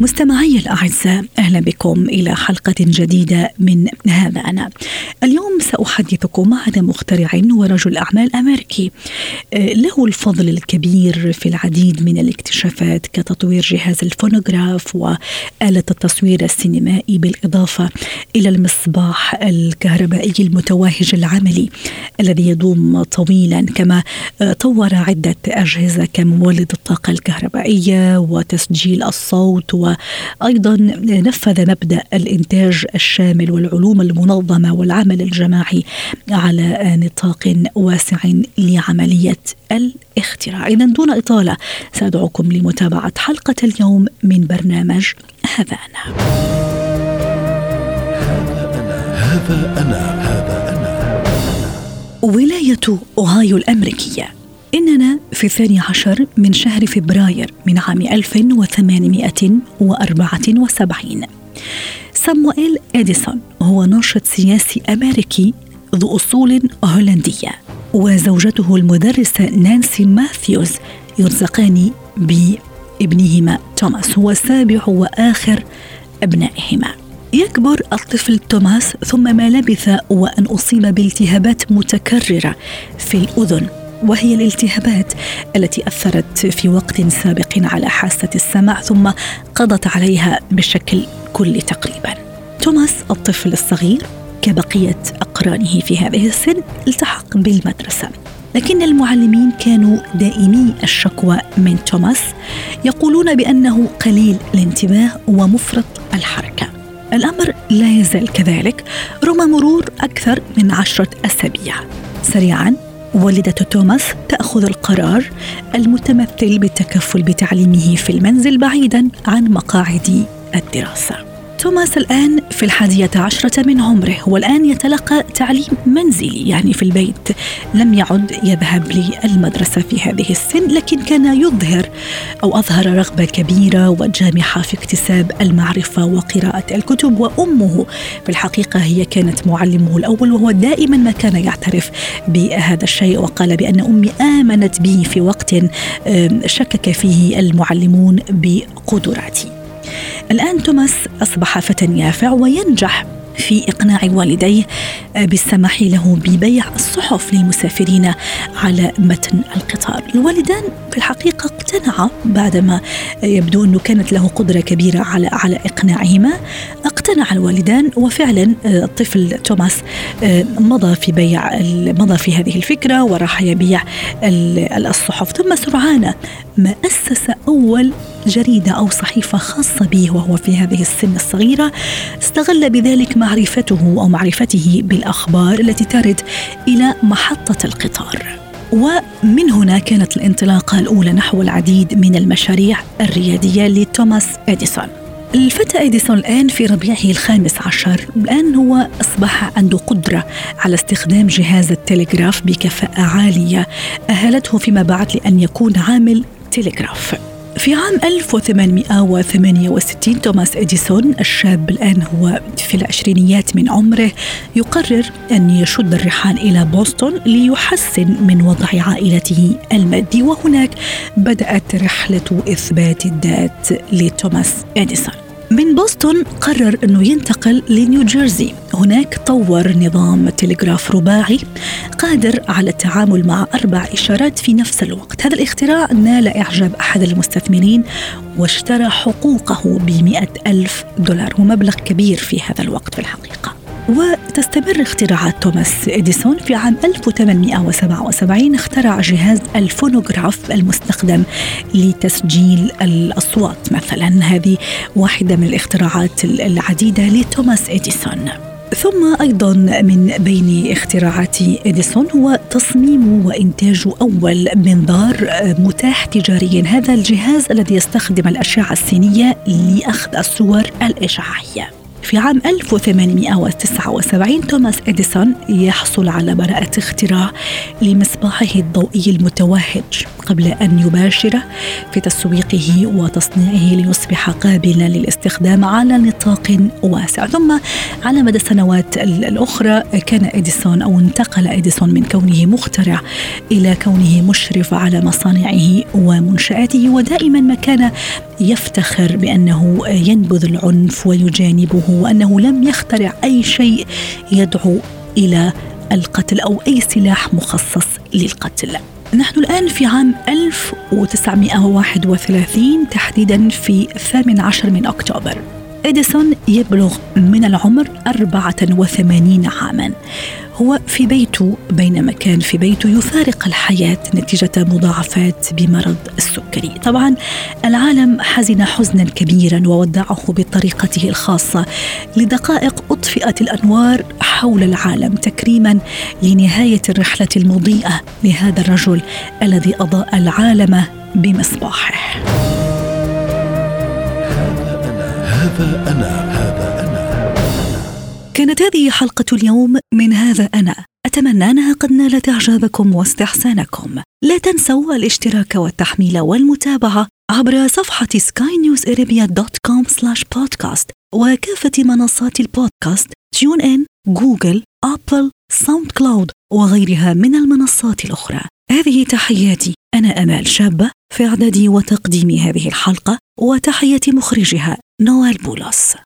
مستمعي الأعزاء أهلا بكم إلى حلقة جديدة من هذا أنا. اليوم سأحدثكم عن مخترع ورجل أعمال أمريكي. له الفضل الكبير في العديد من الاكتشافات كتطوير جهاز الفونوغراف وآلة التصوير السينمائي بالإضافة إلى المصباح الكهربائي المتوهج العملي الذي يدوم طويلا كما آه، طور عدة أجهزة كمولد الطاقة الكهربائية وتسجيل الصوت وأيضا نفذ مبدأ الإنتاج الشامل والعلوم المنظمة والعمل الجماعي على نطاق واسع لعملية الاختراع. إذا دون إطالة سأدعوكم لمتابعة حلقة اليوم من برنامج هذا أنا. هذا أنا هذا أنا ولاية أوهايو الأمريكية. إننا في الثاني عشر من شهر فبراير من عام 1874 سامويل إديسون هو ناشط سياسي أمريكي ذو أصول هولندية وزوجته المدرسة نانسي ماثيوز يرزقان بابنهما توماس هو سابع وآخر أبنائهما. يكبر الطفل توماس ثم ما لبث وأن أصيب بالتهابات متكررة في الأذن. وهي الالتهابات التي أثرت في وقت سابق على حاسة السمع ثم قضت عليها بشكل كلي تقريبا. توماس الطفل الصغير كبقية أقرانه في هذه السن التحق بالمدرسة. لكن المعلمين كانوا دائمي الشكوى من توماس يقولون بأنه قليل الانتباه ومفرط الحركة. الأمر لا يزال كذلك رغم مرور أكثر من عشرة أسابيع. سريعا والدة توماس تأخذ القرار المتمثل بالتكفل بتعليمه في المنزل بعيدا عن مقاعد الدراسة. توماس الآن في الحادية عشرة من عمره والآن يتلقى تعليم منزلي يعني في البيت. لم يعد يذهب للمدرسة في هذه السن لكن كان يظهر أو أظهر رغبة كبيرة وجامحة في اكتساب المعرفة وقراءة الكتب. وأمه في الحقيقة هي كانت معلمه الأول وهو دائما ما كان يعترف بهذا الشيء وقال بأن أمي آمنت بي في وقت شكك فيه المعلمون بقدراتي الآن توماس أصبح فتى يافع وينجح في إقناع والديه بالسماح له ببيع الصحف للمسافرين على متن القطار. الوالدان في الحقيقة اقتنعا بعدما يبدو أنه كانت له قدرة كبيرة على على إقناعهما. اقتنع الوالدان وفعلا الطفل توماس مضى في بيع مضى في هذه الفكرة وراح يبيع الصحف. ثم سرعان ما أسس أول جريدة أو صحيفة خاصة به وهو في هذه السن الصغيرة. استغل بذلك معرفته أو معرفته بالأخبار التي ترد إلى محطة القطار. ومن هنا كانت الانطلاقة الأولى نحو العديد من المشاريع الريادية لتوماس إديسون. الفتى إديسون الآن في ربيعه الخامس عشر. الآن هو أصبح عنده قدرة على استخدام جهاز التلغراف بكفاءة عالية. أهلته فيما بعد لأن يكون عامل تلغراف في عام 1868 توماس إديسون الشاب الآن هو في العشرينيات من عمره يقرر أن يشد الرحال إلى بوسطن ليحسن من وضع عائلته المادي. وهناك بدأت رحلة إثبات الذات لتوماس إديسون. من بوسطن قرر أنه ينتقل لنيوجيرسي. هناك طور نظام تلغراف رباعي قادر على التعامل مع أربع إشارات في نفس الوقت. هذا الاختراع نال إعجاب أحد المستثمرين واشترى حقوقه بمئة ألف دولار ومبلغ كبير في هذا الوقت في الحقيقة وتستمر اختراعات توماس إديسون في عام 1877 اخترع جهاز الفونوغراف المستخدم لتسجيل الأصوات مثلا. هذه واحدة من الاختراعات العديدة لتوماس إديسون. ثم أيضا من بين اختراعات إديسون هو تصميم وإنتاج أول منظار متاح تجاريا هذا الجهاز الذي يستخدم الأشعة السينيه لأخذ الصور الإشعاعية. في عام 1879 توماس إديسون يحصل على براءة اختراع لمصباحه الضوئي المتوهج قبل أن يباشر في تسويقه وتصنيعه ليصبح قابلا للاستخدام على نطاق واسع. ثم على مدى السنوات الأخرى كان إديسون أو انتقل إديسون من كونه مخترع إلى كونه مشرف على مصانعه ومنشآته ودائما ما كان يفتخر بأنه ينبذ العنف ويجانبه وأنه لم يخترع أي شيء يدعو إلى القتل أو أي سلاح مخصص للقتل. نحن الآن في عام 1931 تحديدا في 18 من أكتوبر. إديسون يبلغ من العمر 84 عاما. هو في بيته بينما كان في بيته يفارق الحياة نتيجة مضاعفات بمرض السكري. طبعا العالم حزن حزنا كبيرا وودعه بطريقته الخاصة. لدقائق أطفئت الأنوار حول العالم تكريما لنهاية الرحلة المضيئة لهذا الرجل الذي أضاء العالم بمصباحه. هذا أنا هذا أنا. كانت هذه حلقة اليوم من هذا أنا. أتمنى أنها قد نالت إعجابكم واستحسانكم. لا تنسوا الاشتراك والتحميل والمتابعة عبر صفحة skynewsarabia.com podcast وكافة منصات البودكاست TuneIn، جوجل، أبل، SoundCloud وغيرها من المنصات الأخرى. هذه تحياتي. أنا أمال شابة في إعداد وتقديم هذه الحلقة. وتحية مخرجها نوال بولس.